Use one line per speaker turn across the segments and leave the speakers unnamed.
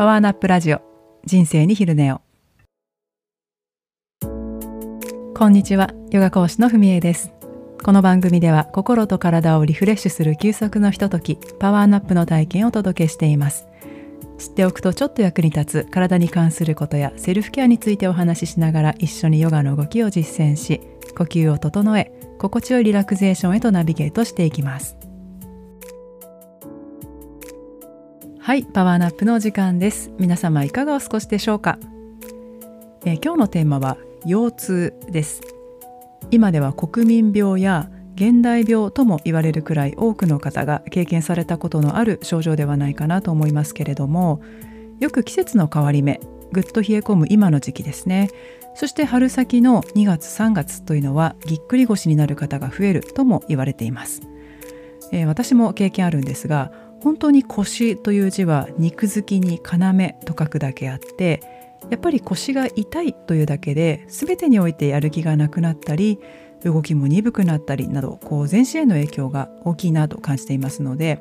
パワーナップラジオ。人生に昼寝を。こんにちは。ヨガ講師のふみえです。この番組では心と体をリフレッシュする休息のひとときパワーナップの体験をお届けしています。知っておくとちょっと役に立つ体に関することやセルフケアについてお話ししながら一緒にヨガの動きを実践し呼吸を整え心地よいリラクゼーションへとナビゲートしていきます。はいパワーナップの時間です。皆様いかがお過ごしでしょうか、え、今日のテーマは腰痛です。今では国民病や現代病とも言われるくらい多くの方が経験されたことのある症状ではないかなと思いますけれどもよく季節の変わり目ぐっと冷え込む今の時期ですね。そして春先の2月3月というのはぎっくり腰になる方が増えるとも言われています、えー、私も経験あるんですが本当に腰という字は肉付きに要と書くだけあってやっぱり腰が痛いというだけで全てにおいてやる気がなくなったり動きも鈍くなったりなどこう全身への影響が大きいなと感じていますので、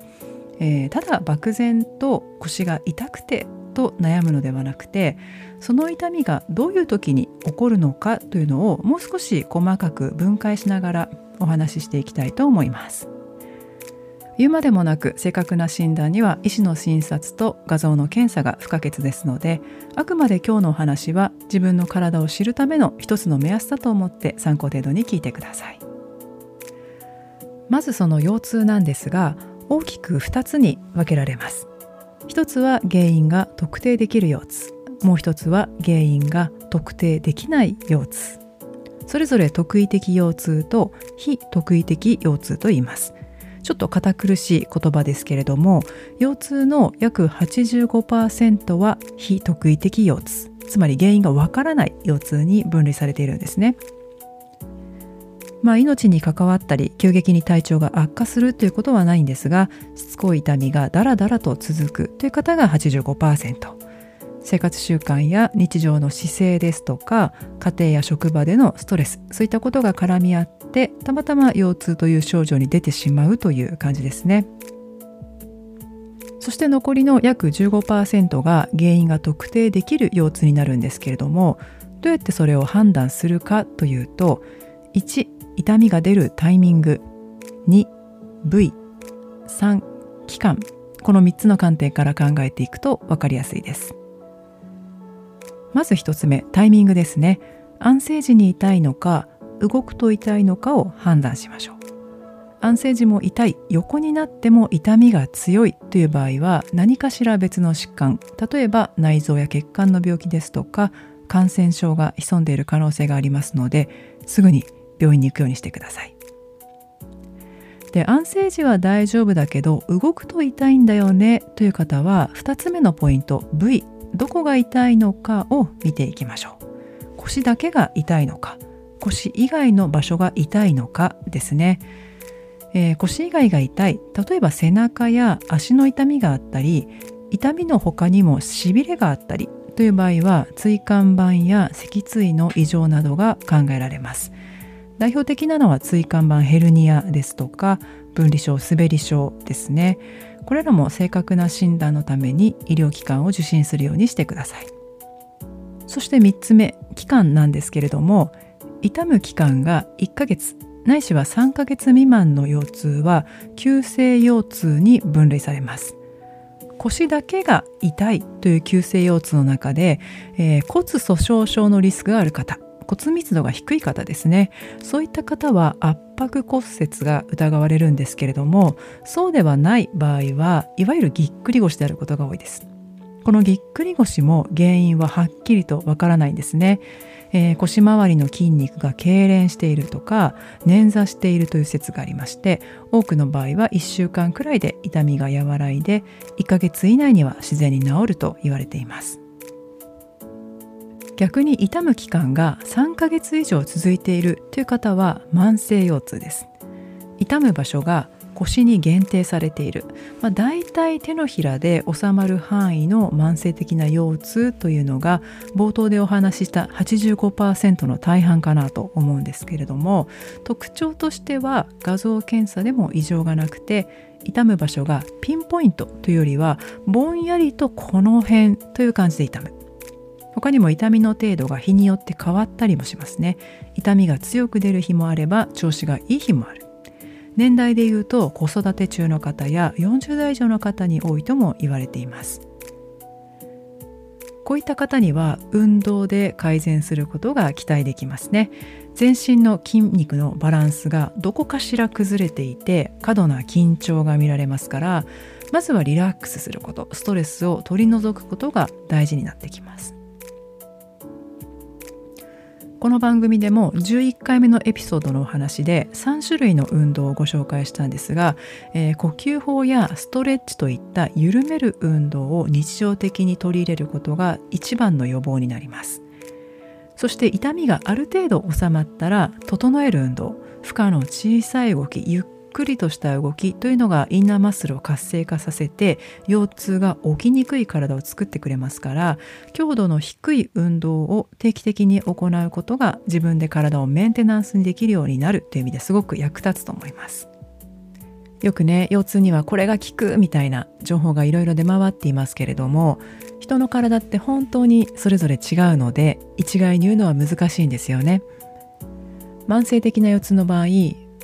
えー、ただ漠然と腰が痛くてと悩むのではなくてその痛みがどういう時に起こるのかというのをもう少し細かく分解しながらお話ししていきたいと思います。言うまでもなく正確な診断には医師の診察と画像の検査が不可欠ですのであくまで今日のお話は自分の体を知るための一つの目安だと思って参考程度に聞いてください。まずその腰痛なんですが大きく2つに分けられます。一つは原因が特定できる腰痛。もう一つは原因が特定できない腰痛。それぞれ特異的腰痛と非特異的腰痛と言います。ちょっと堅苦しい言葉ですけれども腰痛の約85%は非特異的腰痛つまり原因がわからない腰痛に分類されているんですね。まあ、命に関わったり急激に体調が悪化するということはないんですがしつこい痛みがだらだらと続くという方が85%生活習慣や日常の姿勢ですとか家庭や職場でのストレスそういったことが絡み合ってたまたま腰痛という症状に出てしまうという感じですね。そして残りの約15%が原因が特定できる腰痛になるんですけれどもどうやってそれを判断するかというと1痛みが出るタイミング2部位3期間この3つの観点から考えていくと分かりやすいです。まず1つ目タイミングですね。安静時に痛いのか動くと痛いのかを判断しましょう。安静時も痛い。横になっても痛みが強いという場合は何かしら別の疾患例えば内臓や血管の病気ですとか感染症が潜んでいる可能性がありますのですぐに病院に行くようにしてください。で安静時は大丈夫だけど動くと痛いんだよねという方は2つ目のポイント部位どこが痛いのかを見ていきましょう。腰だけが痛いのか。腰以外の場所が痛いのかですね、えー、腰以外が痛い。例えば背中や足の痛みがあったり痛みの他にもしびれがあったりという場合は椎間板や脊椎の異常などが考えられます。代表的なのは椎間板ヘルニアですとか分離症滑り症ですね。これらも正確な診断のために医療機関を受診するようにしてください。そして3つ目期間なんですけれども痛む期間が1ヶ月ないしは3ヶ月未満の腰痛は急性腰痛に分類されます。腰だけが痛いという急性腰痛の中で、えー、骨粗しょう症のリスクがある方骨密度が低い方ですね。そういった方は圧迫骨折が疑われるんですけれどもそうではない場合はいわゆるぎっくり腰であることが多いです。このぎっくり腰も原因ははっきりとわからないんですね、えー、腰回りの筋肉が痙攣しているとか捻挫しているという説がありまして多くの場合は1週間くらいで痛みが和らいで1ヶ月以内には自然に治ると言われています。逆に痛む期間が3ヶ月以上続いているという方は慢性腰痛です。痛む場所が腰に限定されている、まあ、大体手のひらで収まる範囲の慢性的な腰痛というのが冒頭でお話しした85%の大半かなと思うんですけれども特徴としては画像検査でも異常がなくて痛む場所がピンポイントというよりはぼんやりとこの辺という感じで痛む。他にも痛みの程度が日によって変わったりもしますね。痛みが強く出る日もあれば調子がいい日もある。年代でいうと子育て中の方や40代以上の方に多いとも言われています。こういった方には運動で改善することが期待できますね。全身の筋肉のバランスがどこかしら崩れていて過度な緊張が見られますからまずはリラックスすることストレスを取り除くことが大事になってきます。この番組でも11回目のエピソードのお話で3種類の運動をご紹介したんですが、えー、呼吸法やストレッチといった緩める運動を日常的に取り入れることが一番の予防になります。そして痛みがある程度収まったら整える運動負荷の小さい動きゆっくりとした動きというのがインナーマッスルを活性化させて腰痛が起きにくい体を作ってくれますから強度の低い運動を定期的に行うことが自分で体をメンテナンスにできるようになるという意味ですごく役立つと思います。よくね腰痛にはこれが効くみたいな情報がいろいろ出回っていますけれども人の体って本当にそれぞれ違うので一概に言うのは難しいんですよね。慢性的な腰痛の場合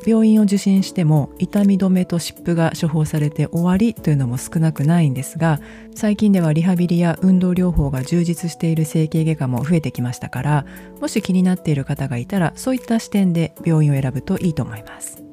病院を受診しても痛み止めと湿布が処方されて終わりというのも少なくないんですが最近ではリハビリや運動療法が充実している整形外科も増えてきましたからもし気になっている方がいたらそういった視点で病院を選ぶといいと思います。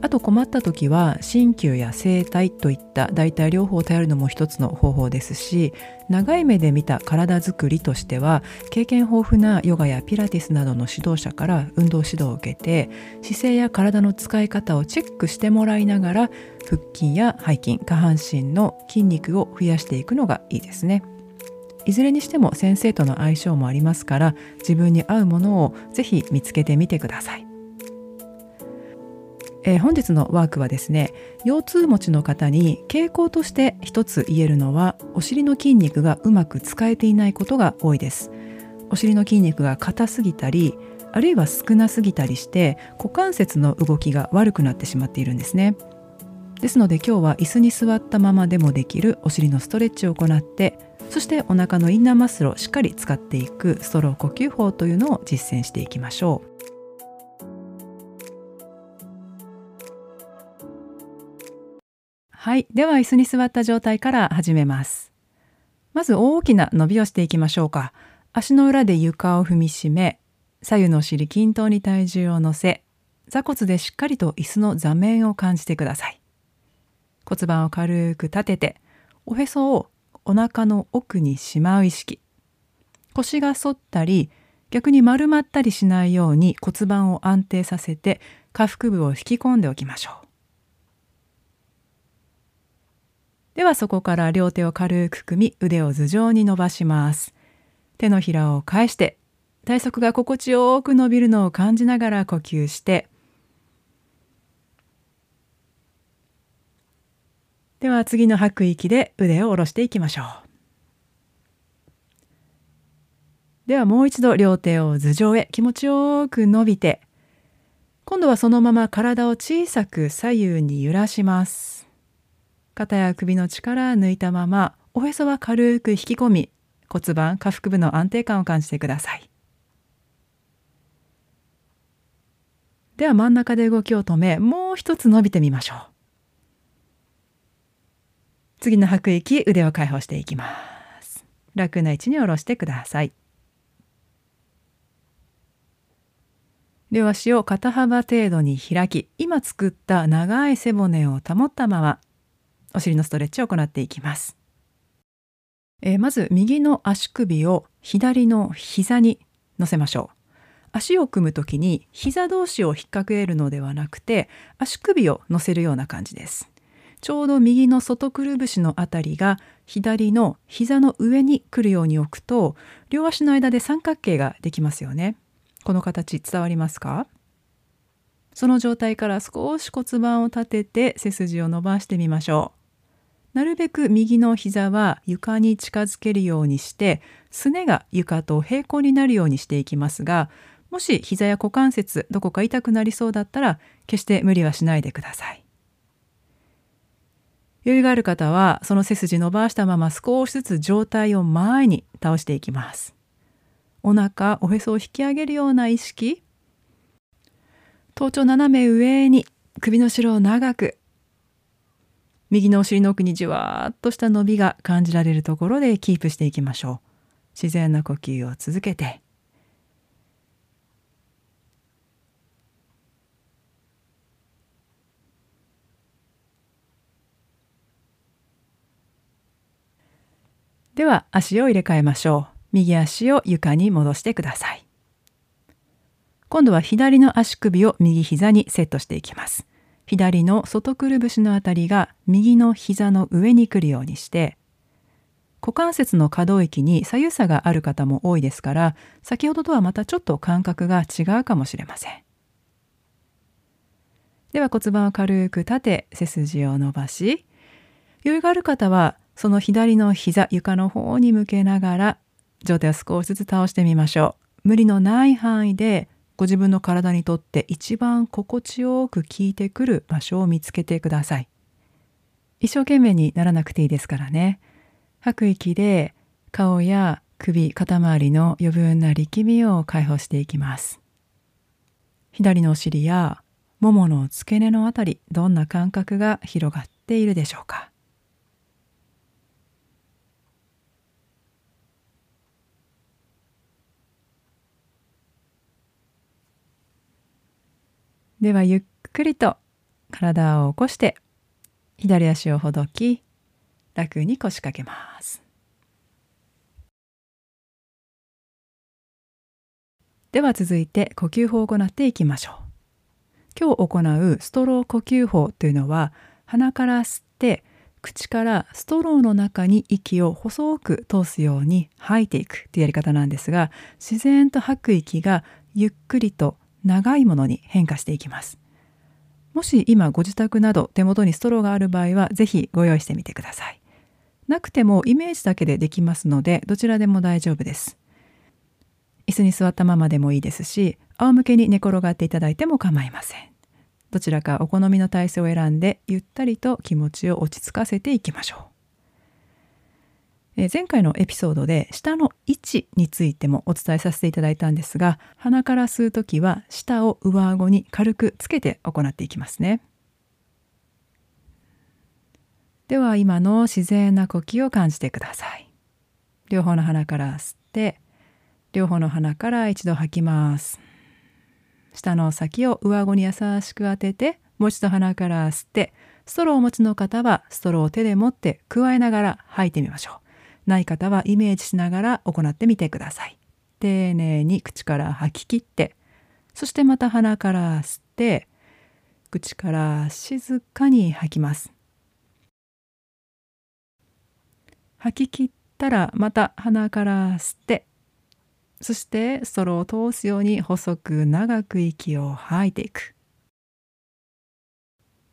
あと困った時は鍼灸や整体といった代替療法を頼るのも一つの方法ですし長い目で見た体づくりとしては経験豊富なヨガやピラティスなどの指導者から運動指導を受けて姿勢や体の使い方をチェックしてもらいながら腹筋や背筋下半身の筋肉を増やしていくのがいいですね。いずれにしても先生との相性もありますから自分に合うものをぜひ見つけてみてください。えー、本日のワークはですね腰痛持ちの方に傾向として一つ言えるのはお尻の筋肉がうまく使えていないことが多いです。お尻の筋肉が硬すぎたりあるいは少なすぎたりして股関節の動きが悪くなってしまっているんですね。ですので今日は椅子に座ったままでもできるお尻のストレッチを行ってそしてお腹のインナーマッスルをしっかり使っていくストロー呼吸法というのを実践していきましょう。はい。では、椅子に座った状態から始めます。まず、大きな伸びをしていきましょうか。足の裏で床を踏みしめ、左右のお尻均等に体重を乗せ、座骨でしっかりと椅子の座面を感じてください。骨盤を軽く立てて、おへそをお腹の奥にしまう意識。腰が反ったり、逆に丸まったりしないように骨盤を安定させて下腹部を引き込んでおきましょう。ではそこから両手を軽く組み腕を頭上に伸ばします。手のひらを返して体側が心地よく伸びるのを感じながら呼吸してでは次の吐く息で腕を下ろしていきましょう。ではもう一度両手を頭上へ気持ちよく伸びて今度はそのまま体を小さく左右に揺らします。肩や首の力抜いたままおへそは軽く引き込み骨盤下腹部の安定感を感じてください。では真ん中で動きを止めもう一つ伸びてみましょう。次の吐く息腕を解放していきます。楽な位置に下ろしてください。両足を肩幅程度に開き今作った長い背骨を保ったままお尻のストレッチを行っていきます。えー、まず右の足首を左の膝に乗せましょう。足を組む時に膝同士を引っ掛けるのではなくて足首を乗せるような感じです。ちょうど右の外くるぶしのあたりが左の膝の上に来るように置くと両足の間で三角形ができますよね。この形伝わりますか？その状態から少し骨盤を立てて背筋を伸ばしてみましょう。なるべく右の膝は床に近づけるようにしてすねが床と平行になるようにしていきますがもし膝や股関節どこか痛くなりそうだったら決して無理はしないでください。余裕がある方はその背筋伸ばしたまま少しずつ上体を前に倒していきます。お腹おへそを引き上げるような意識。頭頂斜め上に首の後ろを長く右のお尻の奥にじわーっとした伸びが感じられるところでキープしていきましょう自然な呼吸を続けてでは足を入れ替えましょう。右足を床に戻してください。今度は左の足首を右膝にセットしていきます。左の外くるぶしのあたりが右の膝の上に来るようにして、股関節の可動域に左右差がある方も多いですから、先ほどとはまたちょっと感覚が違うかもしれません。では骨盤を軽く立て、背筋を伸ばし、余裕がある方はその左の膝床の方に向けながら上体を少しずつ倒してみましょう無理のない範囲でご自分の体にとって一番心地よく効いてくる場所を見つけてください。一生懸命にならなくていいですからね。吐く息で顔や首肩周りの余分な力みを解放していきます。左のお尻やももの付け根のあたりどんな感覚が広がっているでしょうか。ではゆっくりと体を起こして左足をほどき楽に腰掛けます。では続いて呼吸法を行っていきましょう。今日行うストロー呼吸法というのは鼻から吸って口からストローの中に息を細く通すように吐いていくというやり方なんですが自然と吐く息がゆっくりと長いものに変化していきます。もし今ご自宅など手元にストローがある場合は是非ご用意してみてください。なくてもイメージだけでできますのでどちらでも大丈夫です。椅子に座ったままでもいいですし仰向けに寝転がっていただいても構いません。どちらかお好みの体勢を選んでゆったりと気持ちを落ち着かせていきましょう。え前回のエピソードで舌の位置についてもお伝えさせていただいたんですが鼻から吸う時は舌を上顎に軽くつけて行っていきますね。では今の自然な呼吸を感じてください。両方の鼻から吸って両方の鼻から一度吐きます。舌の先を上顎に優しく当ててもう一度鼻から吸ってストローをお持ちの方はストローを手で持って加えながら吐いてみましょう。ない方はイメージしながら行ってみてください。丁寧に口から吐き切って、そしてまた鼻から吸って、口から静かに吐きます。吐き切ったらまた鼻から吸って、そしてストローを通すように細く長く息を吐いていく。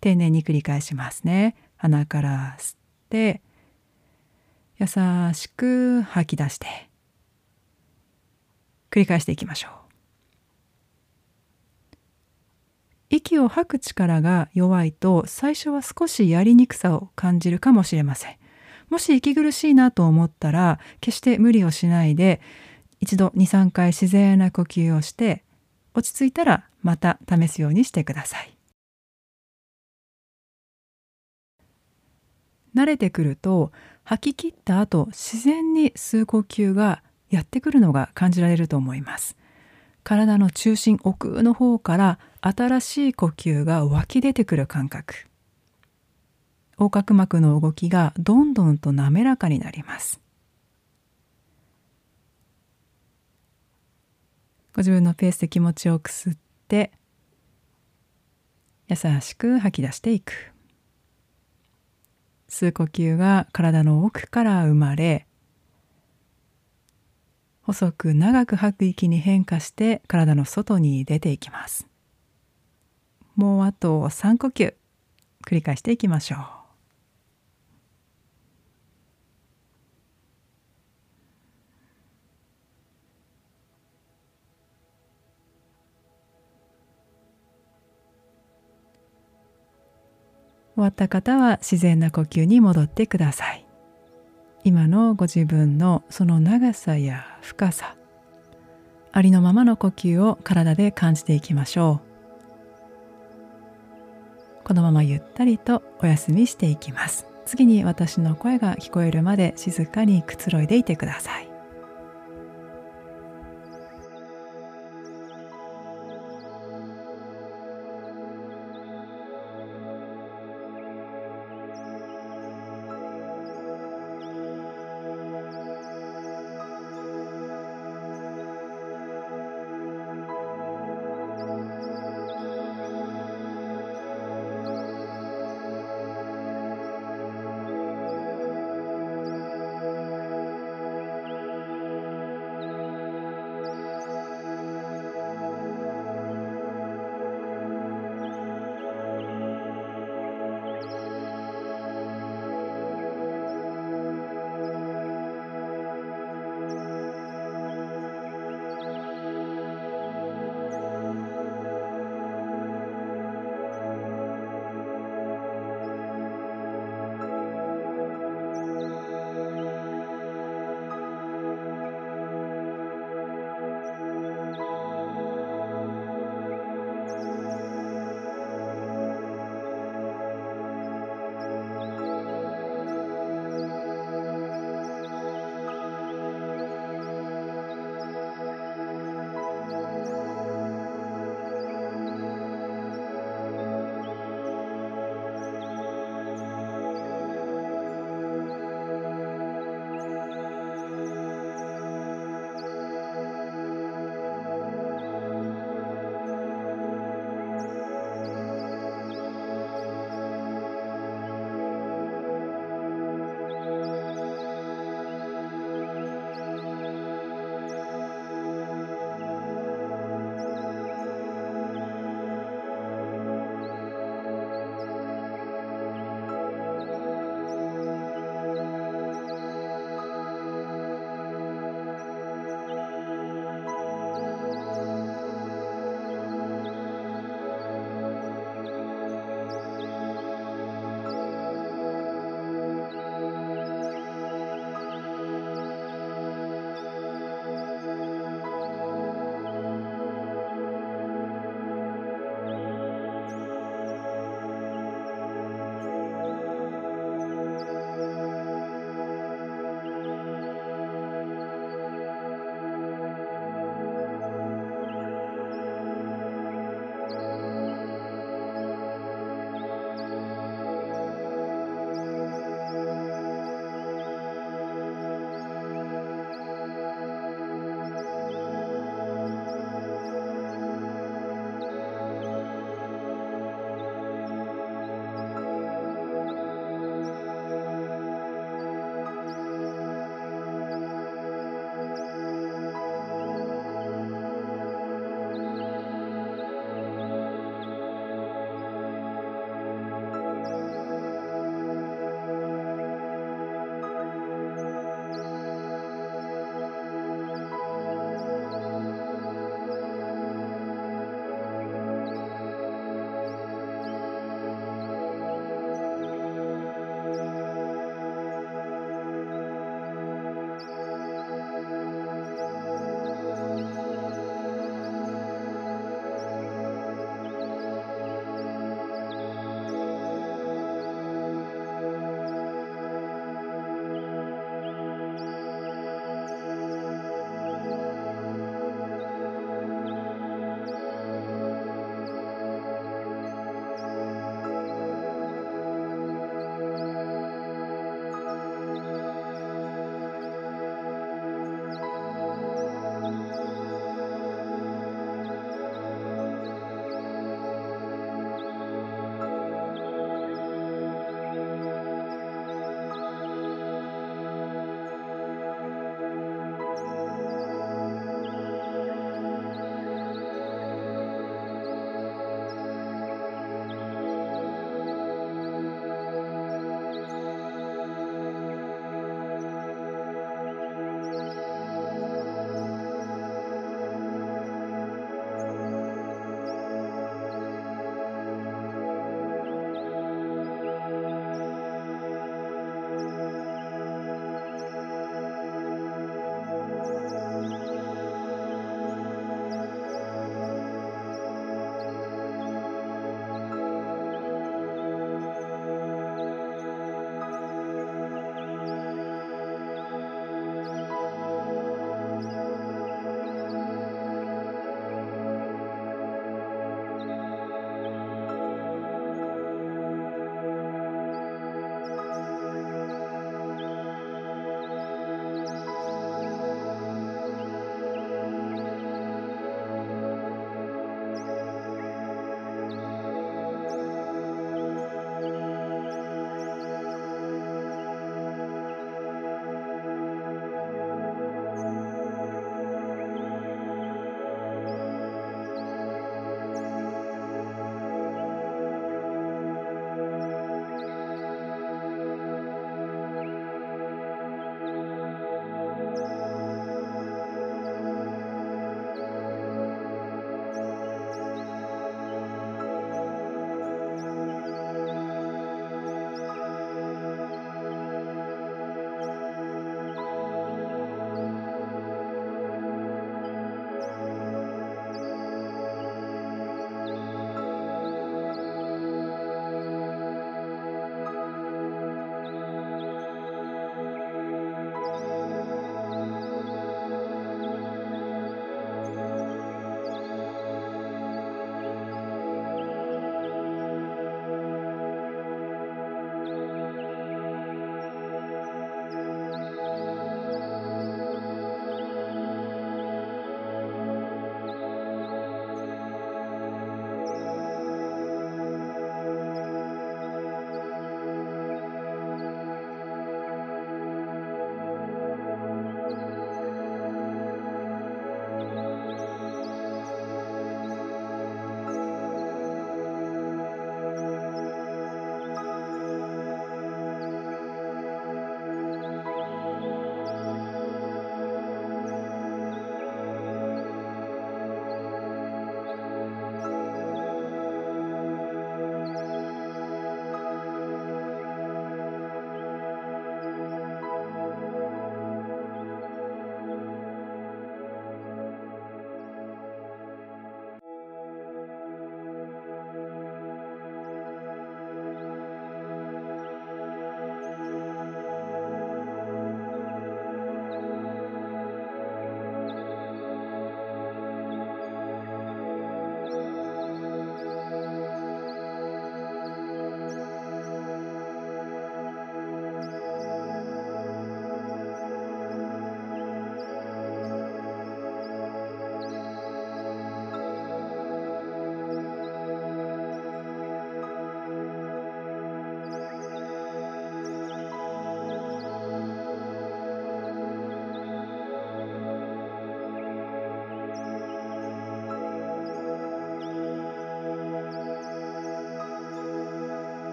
丁寧に繰り返しますね。鼻から吸って、優しく吐き出して繰り返していきましょう。息を吐く力が弱いと最初は少しやりにくさを感じるかもしれません。もし息苦しいなと思ったら決して無理をしないで一度23回自然な呼吸をして落ち着いたらまた試すようにしてください。慣れてくると吐き切った後自然に吸う呼吸がやってくるのが感じられると思います。体の中心奥の方から新しい呼吸が湧き出てくる感覚。横隔膜の動きがどんどんと滑らかになります。ご自分のペースで気持ちよく吸って優しく吐き出していく。吸う呼吸が体の奥から生まれ細く長く吐く息に変化して体の外に出ていきます。もうあと3呼吸繰り返していきましょう。終わった方は自然な呼吸に戻ってください。今のご自分のその長さや深さありのままの呼吸を体で感じていきましょう。このままゆったりとお休みしていきます。次に私の声が聞こえるまで静かにくつろいでいてください。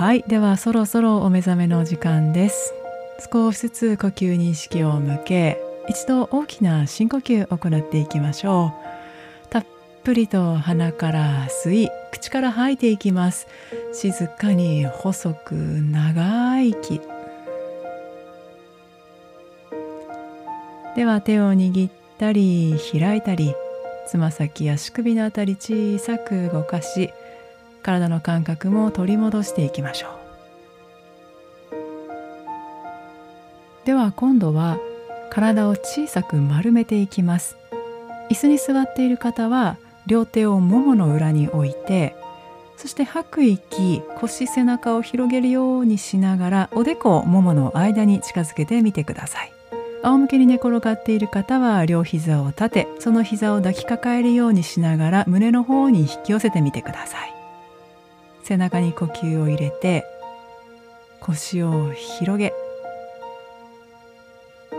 はい。ではそろそろお目覚めの時間です。少しずつ呼吸に意識を向け一度大きな深呼吸を行っていきましょう。たっぷりと鼻から吸い口から吐いていきます。静かに細く長い息。では手を握ったり開いたりつま先や足首のあたり小さく動かし体の感覚も取り戻していきましょう。では今度は体を小さく丸めていきます。椅子に座っている方は両手をももの裏に置いてそして吐く息腰背中を広げるようにしながらおでこをももの間に近づけてみてください。仰向けに寝転がっている方は両膝を立てその膝を抱きかかえるようにしながら胸の方に引き寄せてみてください。背中に呼吸を入れて腰を広げ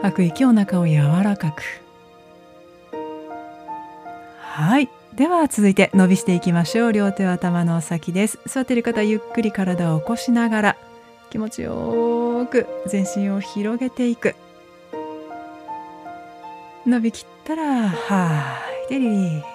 吐く息お腹を柔らかく。はい。では続いて伸びしていきましょう。両手は頭の先です。座っている方ゆっくり体を起こしながら気持ちよく全身を広げていく。伸びきったらはい。でリリー。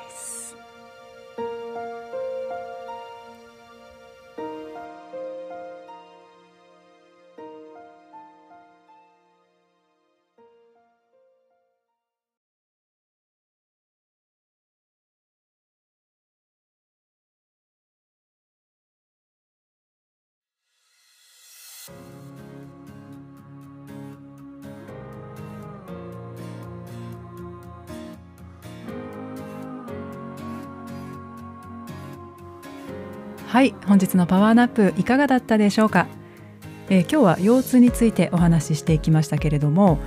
はい本日のパワーナップいかがだったでしょうか、えー、今日は腰痛についてお話ししていきましたけれども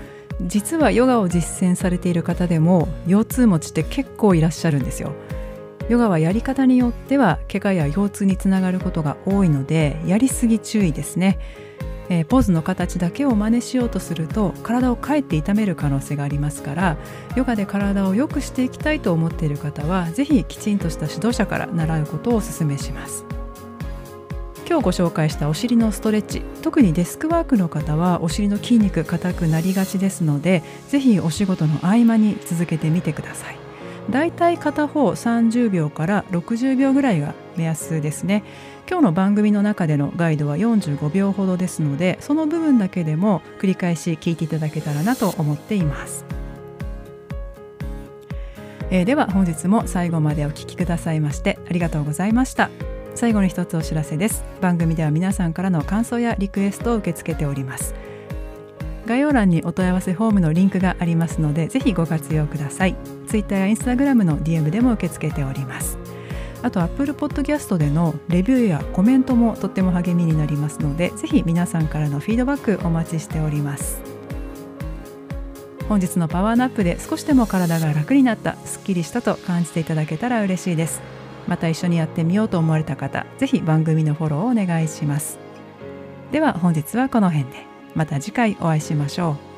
実はヨガを実践されている方でも腰痛持ちって結構いらっしゃるんですよ。ヨガはやり方によっては怪我や腰痛につながることが多いのでやりすぎ注意ですね。えー、ポーズの形だけを真似しようとすると体をかえって痛める可能性がありますからヨガで体を良くしていきたいと思っている方は是非きちんとした指導者から習うことをお勧めします。今日ご紹介したお尻のストレッチ特にデスクワークの方はお尻の筋肉硬くなりがちですので是非お仕事の合間に続けてみてください。だいたい片方30秒から60秒ぐらいが目安ですね。今日の番組の中でのガイドは45秒ほどですのでその部分だけでも繰り返し聞いていただけたらなと思っています、えー、では本日も最後までお聴きくださいましてありがとうございました。最後に一つお知らせです。番組では皆さんからの感想やリクエストを受け付けております。概要欄にお問い合わせフォームのリンクがありますのでぜひご活用ください。Twitter や Instagram の DM でも受け付けております。あと Apple Podcast でのレビューやコメントもとっても励みになりますのでぜひ皆さんからのフィードバックお待ちしております。本日のパワーナップで少しでも体が楽になったすっきりしたと感じていただけたら嬉しいです。また一緒にやってみようと思われた方是非番組のフォローをお願いします。では本日はこの辺で。また次回お会いしましょう。